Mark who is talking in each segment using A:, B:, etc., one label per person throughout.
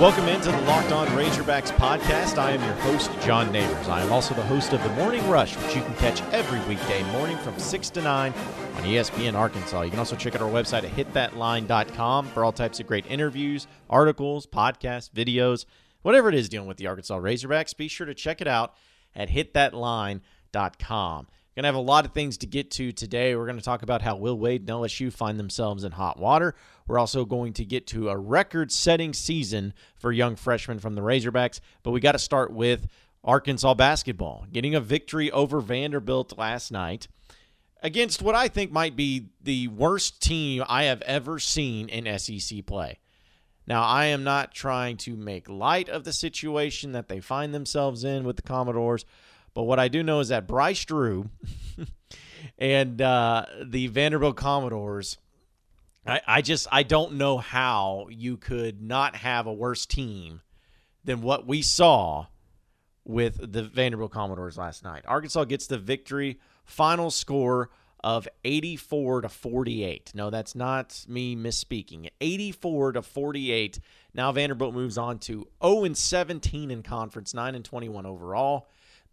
A: Welcome into the Locked On Razorbacks podcast. I am your host, John Neighbors. I am also the host of the Morning Rush, which you can catch every weekday morning from 6 to 9 on ESPN Arkansas. You can also check out our website at hitthatline.com for all types of great interviews, articles, podcasts, videos, whatever it is dealing with the Arkansas Razorbacks. Be sure to check it out at hitthatline.com. Going to have a lot of things to get to today. We're going to talk about how Will Wade and LSU find themselves in hot water. We're also going to get to a record setting season for young freshmen from the Razorbacks. But we got to start with Arkansas basketball, getting a victory over Vanderbilt last night against what I think might be the worst team I have ever seen in SEC play. Now, I am not trying to make light of the situation that they find themselves in with the Commodores, but what I do know is that Bryce Drew and uh, the Vanderbilt Commodores, I, I just I don't know how you could not have a worse team than what we saw with the Vanderbilt Commodores last night. Arkansas gets the victory. Final score of 84 to 48. No, that's not me misspeaking. 84 to 48. Now Vanderbilt moves on to 0 and 17 in conference, 9 and 21 overall.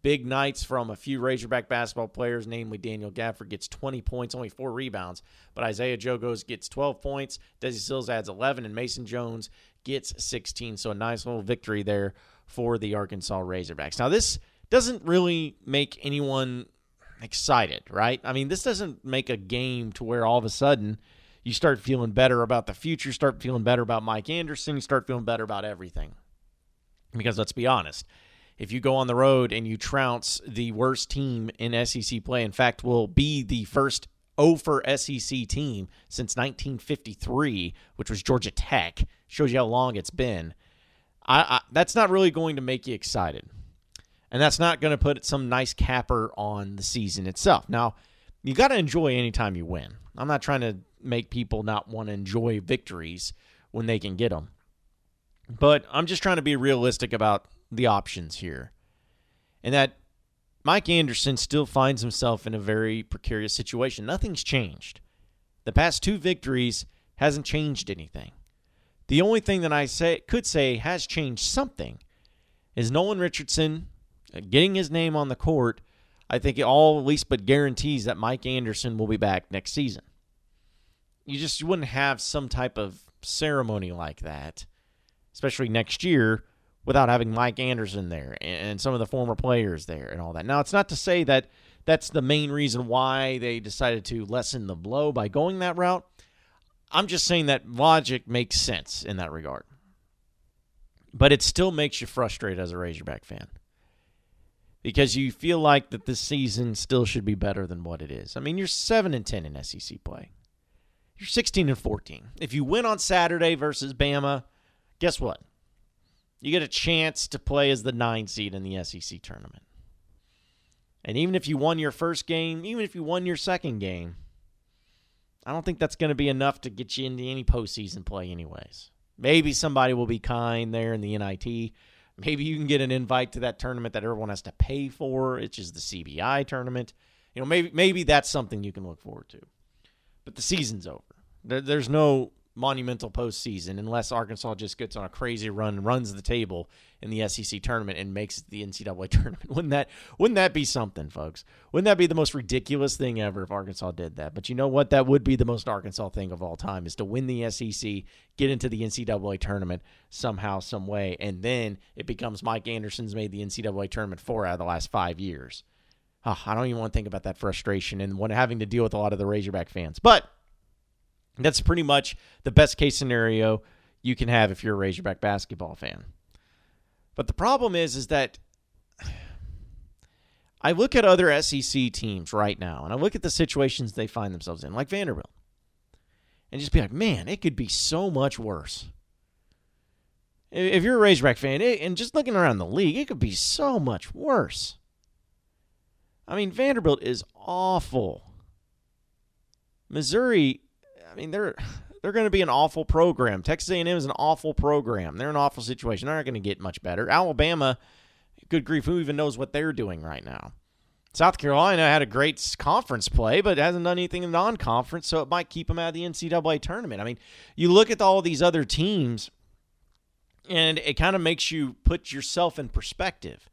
A: Big nights from a few Razorback basketball players, namely Daniel Gafford gets 20 points, only four rebounds, but Isaiah Joe gets 12 points, Desi Sills adds 11, and Mason Jones gets 16. So a nice little victory there for the Arkansas Razorbacks. Now, this doesn't really make anyone excited, right? I mean, this doesn't make a game to where all of a sudden you start feeling better about the future, start feeling better about Mike Anderson, start feeling better about everything. Because let's be honest, if you go on the road and you trounce the worst team in SEC play, in fact, will be the first O for SEC team since 1953, which was Georgia Tech. Shows you how long it's been. I, I, that's not really going to make you excited, and that's not going to put some nice capper on the season itself. Now, you got to enjoy anytime you win. I'm not trying to make people not want to enjoy victories when they can get them, but I'm just trying to be realistic about the options here. And that Mike Anderson still finds himself in a very precarious situation. Nothing's changed. The past two victories hasn't changed anything. The only thing that I say could say has changed something is Nolan Richardson uh, getting his name on the court. I think it all at least but guarantees that Mike Anderson will be back next season. You just wouldn't have some type of ceremony like that, especially next year without having Mike Anderson there and some of the former players there and all that. Now, it's not to say that that's the main reason why they decided to lessen the blow by going that route. I'm just saying that logic makes sense in that regard. But it still makes you frustrated as a Razorback fan because you feel like that this season still should be better than what it is. I mean, you're 7 and 10 in SEC play. You're 16 and 14. If you win on Saturday versus Bama, guess what? You get a chance to play as the nine seed in the SEC tournament. And even if you won your first game, even if you won your second game, I don't think that's going to be enough to get you into any postseason play, anyways. Maybe somebody will be kind there in the NIT. Maybe you can get an invite to that tournament that everyone has to pay for, which is the CBI tournament. You know, maybe maybe that's something you can look forward to. But the season's over. There, there's no monumental postseason unless Arkansas just gets on a crazy run runs the table in the SEC tournament and makes the NCAA tournament. Wouldn't that wouldn't that be something, folks? Wouldn't that be the most ridiculous thing ever if Arkansas did that? But you know what? That would be the most Arkansas thing of all time is to win the SEC, get into the NCAA tournament somehow, some way, and then it becomes Mike Anderson's made the NCAA tournament four out of the last five years. Oh, I don't even want to think about that frustration and having to deal with a lot of the Razorback fans. But that's pretty much the best case scenario you can have if you're a Razorback basketball fan. But the problem is is that I look at other SEC teams right now and I look at the situations they find themselves in, like Vanderbilt, and just be like, man, it could be so much worse. If you're a Razorback fan and just looking around the league, it could be so much worse. I mean, Vanderbilt is awful. Missouri I mean, they're they're going to be an awful program. Texas A&M is an awful program. They're an awful situation. They're not going to get much better. Alabama, good grief, who even knows what they're doing right now? South Carolina had a great conference play, but hasn't done anything in non-conference, so it might keep them out of the NCAA tournament. I mean, you look at all these other teams And it kind of makes you put yourself in perspective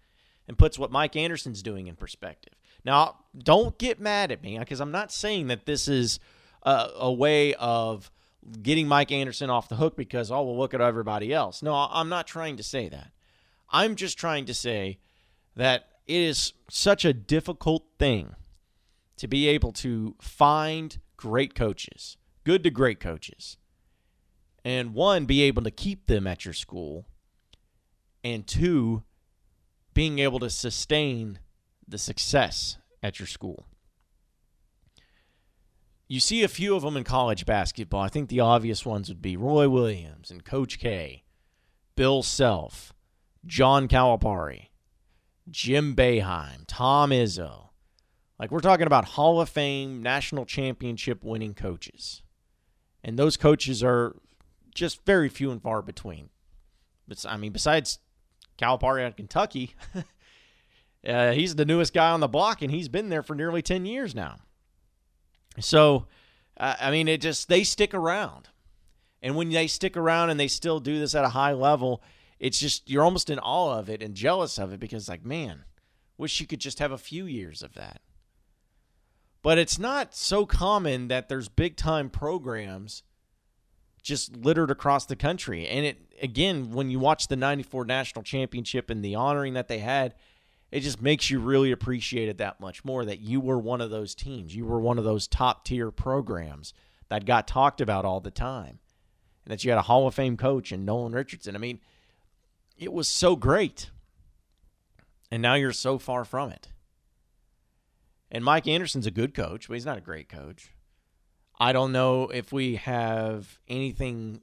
A: and puts what Mike Anderson's doing in perspective. Now, don't get mad at me because I'm not saying that this is a, a, way of getting Mike Anderson off the hook because, oh, well, look at everybody else. No, I'm not trying to say that. I'm just trying to say that it is such a difficult thing to be able to find great coaches, good to great coaches, and one, be able to keep them at your school, and two, being able to sustain the success at your school. You see a few of them in college basketball. I think the obvious ones would be Roy Williams and Coach K, Bill Self, John Calipari, Jim Boeheim, Tom Izzo. Like we're talking about Hall of Fame, national championship winning coaches. And those coaches are just very few and far between. But I mean, besides Calipari at Kentucky, uh, he's the newest guy on the block, and he's been there for nearly ten years now. So, I mean, it just they stick around, and when they stick around and they still do this at a high level, it's just you're almost in awe of it and jealous of it because, like, man, wish you could just have a few years of that. But it's not so common that there's big time programs just littered across the country. And it again, when you watch the 94 national championship and the honoring that they had, it just makes you really appreciate it that much more that you were one of those teams. You were one of those top tier programs that got talked about all the time. And that you had a Hall of Fame coach and Nolan Richardson. I mean, it was so great. And now you're so far from it. And Mike Anderson's a good coach, but he's not a great coach. I don't know if we have anything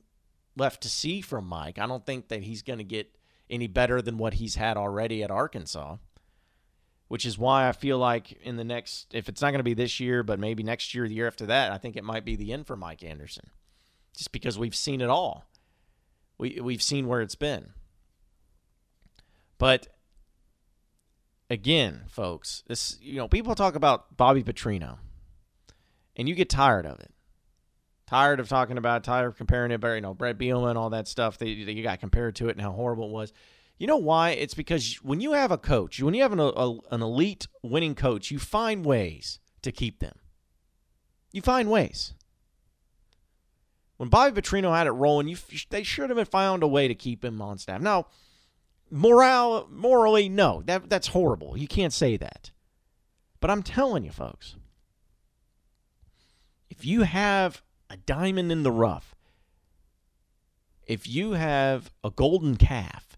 A: left to see from Mike. I don't think that he's going to get any better than what he's had already at Arkansas, which is why I feel like in the next, if it's not going to be this year, but maybe next year, the year after that, I think it might be the end for Mike Anderson, just because we've seen it all. We we've seen where it's been. But again, folks, this you know people talk about Bobby Petrino and you get tired of it. Tired of talking about tired of comparing it, but you know, Bret Bielema and all that stuff that you got compared to it and how horrible it was. You know why? It's because when you have a coach, when you have an, a, an elite winning coach, you find ways to keep them. You find ways. When Bobby Petrino had it rolling, you they should have found a way to keep him on staff. Now, morale, morally, no, that that's horrible. You can't say that. But I'm telling you, folks, if you have a diamond in the rough, if you have a golden calf,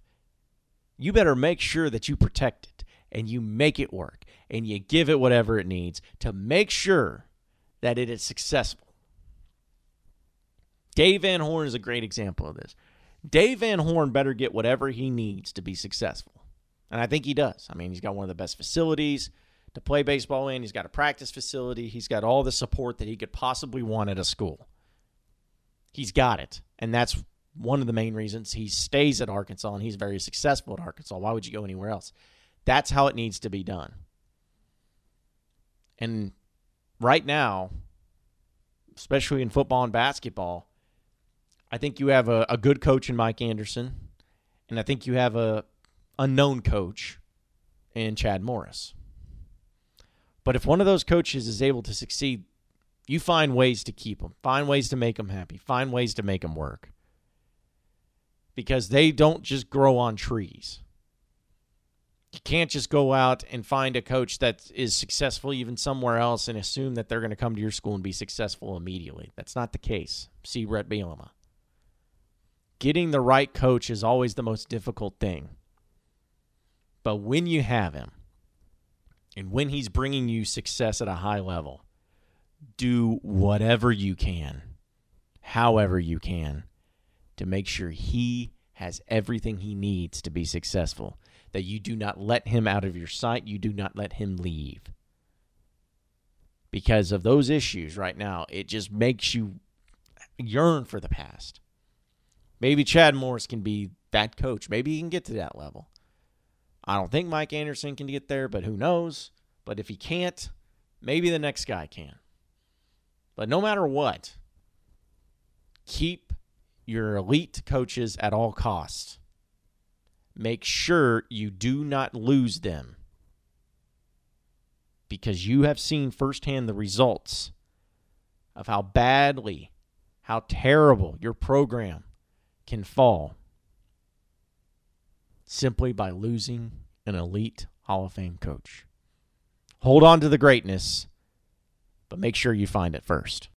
A: you better make sure that you protect it and you make it work and you give it whatever it needs to make sure that it is successful. Dave Van Horn is a great example of this. Dave Van Horn better get whatever he needs to be successful. And I think he does. I mean, he's got one of the best facilities to play baseball in. He's got a practice facility. He's got all the support that he could possibly want at a school. He's got it. And that's one of the main reasons he stays at Arkansas and he's very successful at Arkansas. Why would you go anywhere else? That's how it needs to be done. And right now, especially in football and basketball, I think you have a, a good coach in Mike Anderson, and I think you have a unknown coach in Chad Morris. But if one of those coaches is able to succeed, you find ways to keep them, find ways to make them happy, find ways to make them work. Because they don't just grow on trees. You can't just go out and find a coach that is successful even somewhere else and assume that they're going to come to your school and be successful immediately. That's not the case. See Bret Bielema. Getting the right coach is always the most difficult thing. But when you have him, and when he's bringing you success at a high level, do whatever you can, however you can, to make sure he has everything he needs to be successful. That you do not let him out of your sight, you do not let him leave. Because of those issues right now, it just makes you yearn for the past. Maybe Chad Morris can be that coach. Maybe he can get to that level. I don't think Mike Anderson can get there, but who knows? But if he can't, maybe the next guy can. But no matter what, keep your elite coaches at all costs make sure you do not lose them because you have seen firsthand the results of how badly, how terrible your program can fall simply by losing an elite Hall of Fame coach. Hold on to the greatness, but make sure you find it first.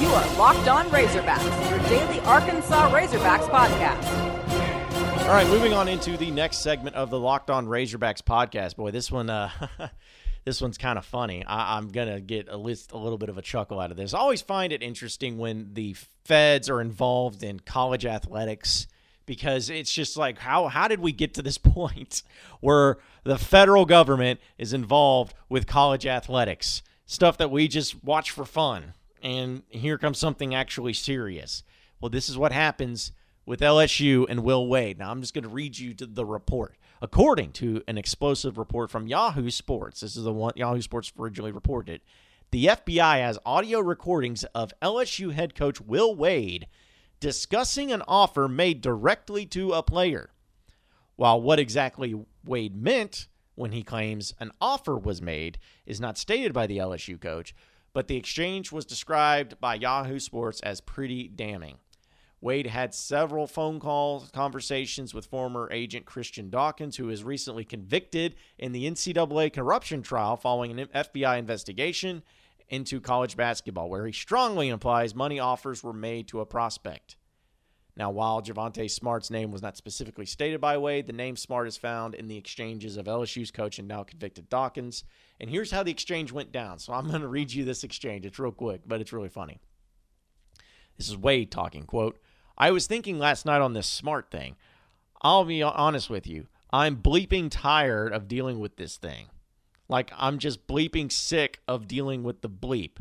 B: You are Locked On Razorbacks, your daily Arkansas Razorbacks podcast.
A: All right, moving on into the next segment of the Locked On Razorbacks podcast. Boy, this one, uh, this one's kind of funny. I, am gonna get a list, a little bit of a chuckle out of this. I always find it interesting when the feds are involved in college athletics because it's just like how how did we get to this point where the federal government is involved with college athletics stuff that we just watch for fun and here comes something actually serious. Well, this is what happens with LSU and Will Wade. Now, I'm just going to read you the report. According to an explosive report from Yahoo Sports, this is the one Yahoo Sports originally reported, the FBI has audio recordings of LSU head coach Will Wade discussing an offer made directly to a player. While what exactly Wade meant when he claims an offer was made is not stated by the LSU coach, but the exchange was described by Yahoo Sports as pretty damning. Wade had several phone calls, conversations with former agent Christian Dawkins, who was recently convicted in the NCAA corruption trial following an FBI investigation into college basketball, where he strongly implies money offers were made to a prospect. Now, while Javonte Smart's name was not specifically stated by Wade, the name Smart is found in the exchanges of LSU's coach and now convicted Dawkins. And here's how the exchange went down. So I'm going to read you this exchange. It's real quick, but it's really funny. This is Wade talking. Quote, I was thinking last night on this Smart thing. I'll be honest with you. I'm bleeping tired of dealing with this thing. Like, I'm just bleeping sick of dealing with the bleep.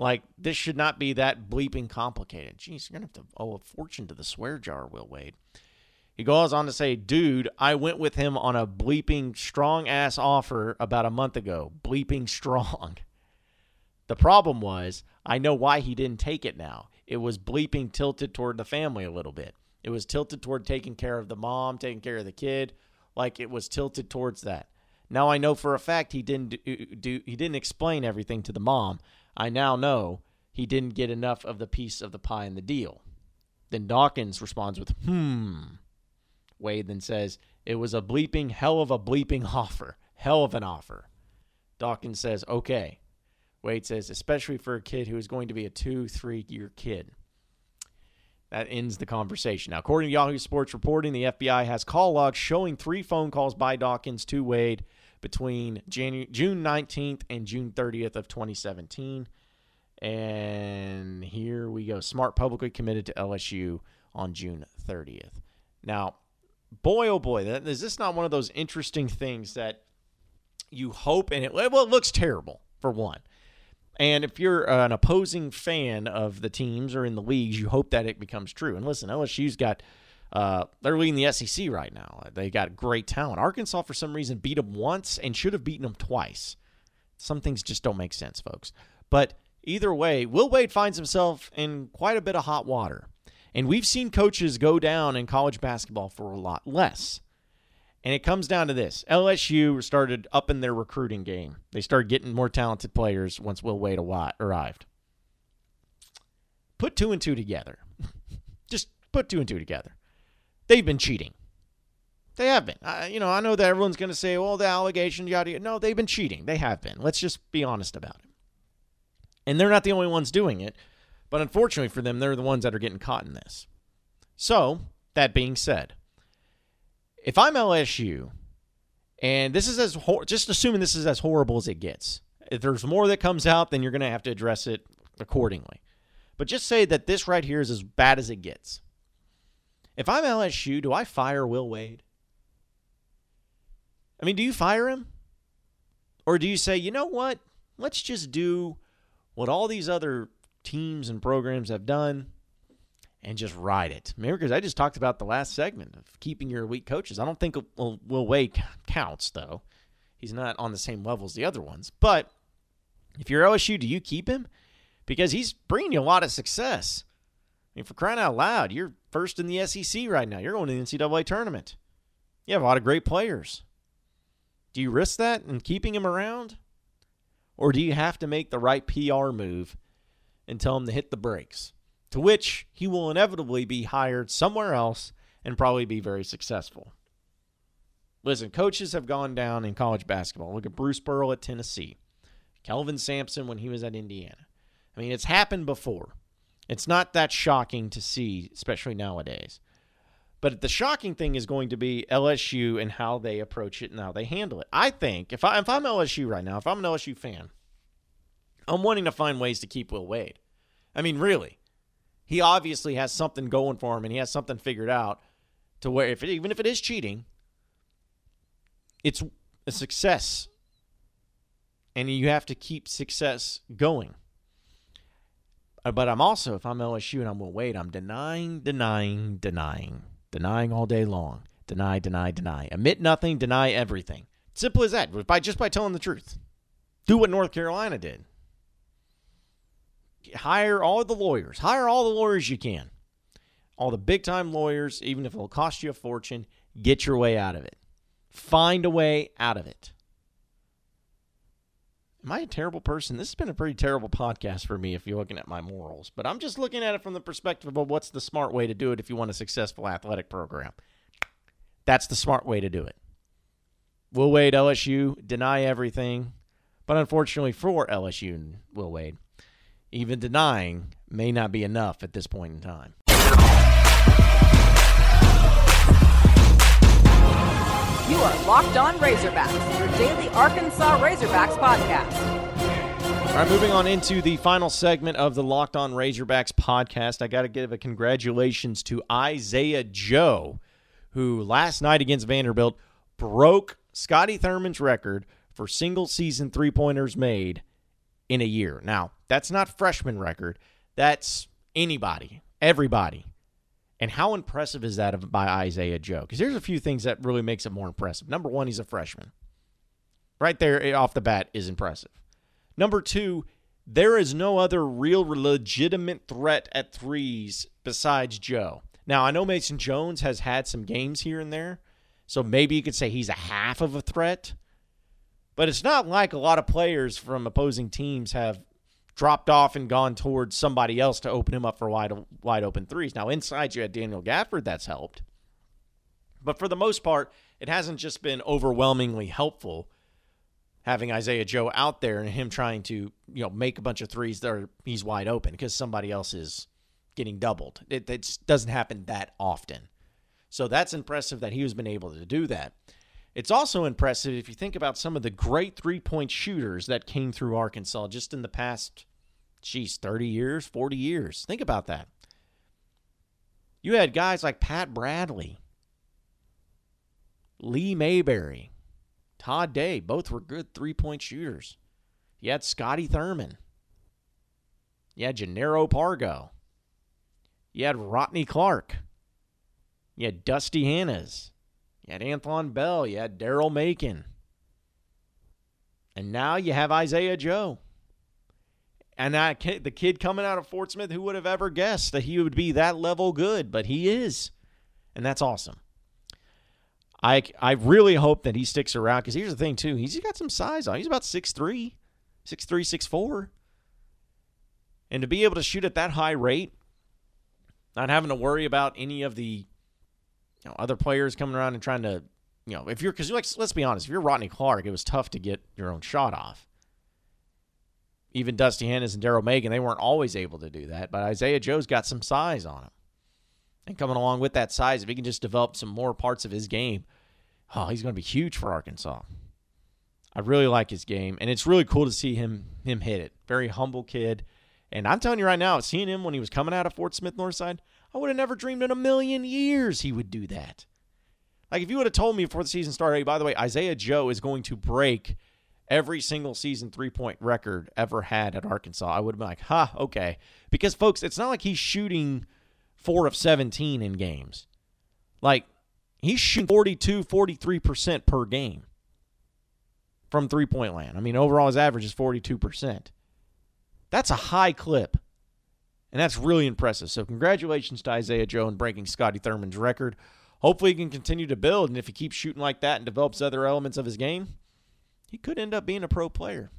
A: Like, this should not be that bleeping complicated. Jeez, you're to have to owe a fortune to the swear jar, Will Wade. He goes on to say, dude, I went with him on a bleeping strong ass offer about a month ago. Bleeping strong. The problem was, I know why he didn't take it now. It was bleeping tilted toward the family a little bit. It was tilted toward taking care of the mom, taking care of the kid. Like it was tilted towards that. Now I know for a fact he didn't do, uh, do he didn't explain everything to the mom. I now know he didn't get enough of the piece of the pie in the deal. Then Dawkins responds with, hmm. Wade then says, it was a bleeping hell of a bleeping offer. Hell of an offer. Dawkins says, okay. Wade says, especially for a kid who is going to be a two, three year kid. That ends the conversation. Now, according to Yahoo Sports reporting, the FBI has call logs showing three phone calls by Dawkins to Wade between June 19th and June 30th of 2017. And here we go. Smart publicly committed to LSU on June 30th. Now, boy, oh boy, that, is this not one of those interesting things that you hope and it, well, it looks terrible for one. And if you're an opposing fan of the teams or in the leagues, you hope that it becomes true. And listen, LSU's got uh, they're leading the SEC right now. They got great talent. Arkansas, for some reason, beat them once and should have beaten them twice. Some things just don't make sense, folks. But either way, Will Wade finds himself in quite a bit of hot water. And we've seen coaches go down in college basketball for a lot less. And it comes down to this LSU started up in their recruiting game. They started getting more talented players once Will Wade arrived. Put two and two together. Just put two and two together they've been cheating. They have been. Uh, you know, I know that everyone's going to say, well, the allegation, yada, yada. No, they've been cheating. They have been. Let's just be honest about it. And they're not the only ones doing it. But unfortunately for them, they're the ones that are getting caught in this. So, that being said, if I'm LSU, and this is as hor- just assuming this is as horrible as it gets, if there's more that comes out, then you're going to have to address it accordingly. But just say that this right here is as bad as it gets. If I'm LSU, do I fire Will Wade? I mean, do you fire him? Or do you say, you know what? Let's just do what all these other teams and programs have done and just ride it. Remember, because I just talked about the last segment of keeping your elite coaches. I don't think Will, Will Wade counts, though. He's not on the same level as the other ones. But if you're LSU, do you keep him? Because he's bringing you a lot of success. Mean, for crying out loud, you're first in the SEC right now. You're going to the NCAA tournament. You have a lot of great players. Do you risk that and keeping him around? Or do you have to make the right PR move and tell him to hit the brakes? To which he will inevitably be hired somewhere else and probably be very successful. Listen, coaches have gone down in college basketball. Look at Bruce Pearl at Tennessee, Kelvin Sampson when he was at Indiana. I mean, it's happened before. It's not that shocking to see, especially nowadays. But the shocking thing is going to be LSU and how they approach it and how they handle it. I think if I if I'm LSU right now, if I'm an LSU fan, I'm wanting to find ways to keep Will Wade. I mean, really, he obviously has something going for him, and he has something figured out to where if it, even if it is cheating, it's a success, and you have to keep success going. Uh, but I'm also, if I'm LSU and I'm Will Wade, I'm denying, denying, denying denying all day long. Deny, deny, deny. Admit nothing, deny everything. Simple as that. By just by telling the truth. Do what North Carolina did. Hire all the lawyers. Hire all the lawyers you can. All the big time lawyers, even if it'll cost you a fortune, get your way out of it. Find a way out of it. Am I a terrible person? This has been a pretty terrible podcast for me if you're looking at my morals, but I'm just looking at it from the perspective of what's the smart way to do it if you want a successful athletic program. That's the smart way to do it. Will Wade, LSU, deny everything, but unfortunately for LSU and Will Wade, even denying may not be enough at this point in time.
B: You are Locked On Razorbacks, your daily Arkansas Razorbacks podcast.
A: All right, moving on into the final segment of the Locked On Razorbacks podcast. I got to give a congratulations to Isaiah Joe, who last night against Vanderbilt broke Scotty Thurman's record for single season three pointers made in a year. Now, that's not freshman record. That's anybody, everybody. And how impressive is that by Isaiah Joe? Because there's a few things that really makes it more impressive. Number one, he's a freshman. Right there eh, off the bat is impressive. Number two, there is no other real legitimate threat at threes besides Joe. Now, I know Mason Jones has had some games here and there, so maybe you could say he's a half of a threat. But it's not like a lot of players from opposing teams have dropped off and gone towards somebody else to open him up for wide wide open threes. Now inside you had Daniel Gafford that's helped. But for the most part, it hasn't just been overwhelmingly helpful having Isaiah Joe out there and him trying to, you know, make a bunch of threes that are he's wide open because somebody else is getting doubled. It, it doesn't happen that often. So that's impressive that he has been able to do that. It's also impressive if you think about some of the great three point shooters that came through Arkansas just in the past geez, 30 years, 40 years. Think about that. You had guys like Pat Bradley, Lee Mayberry, Todd Day. Both were good three point shooters. You had Scotty Thurman. You had Jannero Pargo. You had Rotnei Clarke. You had Dusty Hannahs. You had Anthlon Bell. You had Daryl Macon. And now you have Isaiah Joe. And that kid, the kid coming out of Fort Smith, who would have ever guessed that he would be that level good? But he is, and that's awesome. I I really hope that he sticks around because here's the thing too. He's got some size on. He's about 6'3", 6'3", 6'4". And to be able to shoot at that high rate, not having to worry about any of the you know, other players coming around and trying to, you know, if you're because like let's be honest, if you're Rotnei Clarke, it was tough to get your own shot off even Dusty Hannahs and Daryl Macon, they weren't always able to do that. But Isaiah Joe's got some size on him. And coming along with that size, if he can just develop some more parts of his game, oh, he's going to be huge for Arkansas. I really like his game, and it's really cool to see him him hit it. Very humble kid. And I'm telling you right now, seeing him when he was coming out of Fort Smith Northside, I would have never dreamed in a million years he would do that. Like if you would have told me before the season started, hey, by the way, Isaiah Joe is going to break – every single season three point record ever had at Arkansas, I would have been like, huh, okay. Because, folks, it's not like he's shooting four of 17 in games. Like, he's shooting 42, 43% per game from three point land. I mean, overall, his average is 42%. That's a high clip. And that's really impressive. So, congratulations to Isaiah Joe and breaking Scotty Thurman's record. Hopefully, he can continue to build. And if he keeps shooting like that and develops other elements of his game, he could end up being a pro player.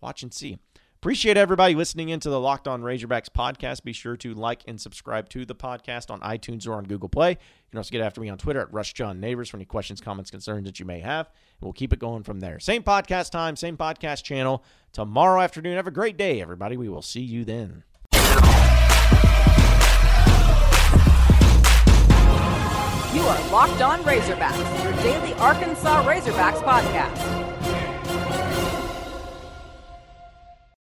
A: Watch and see. Appreciate everybody listening into the Locked On Razorbacks podcast. Be sure to like and subscribe to the podcast on iTunes or on Google Play. You can also get after me on Twitter at Rush John Neighbors for any questions, comments, concerns that you may have. And we'll keep it going from there. Same podcast time, same podcast channel tomorrow afternoon. Have a great day, everybody. We will see you then.
B: You are Locked On Razorbacks, your daily Arkansas Razorbacks podcast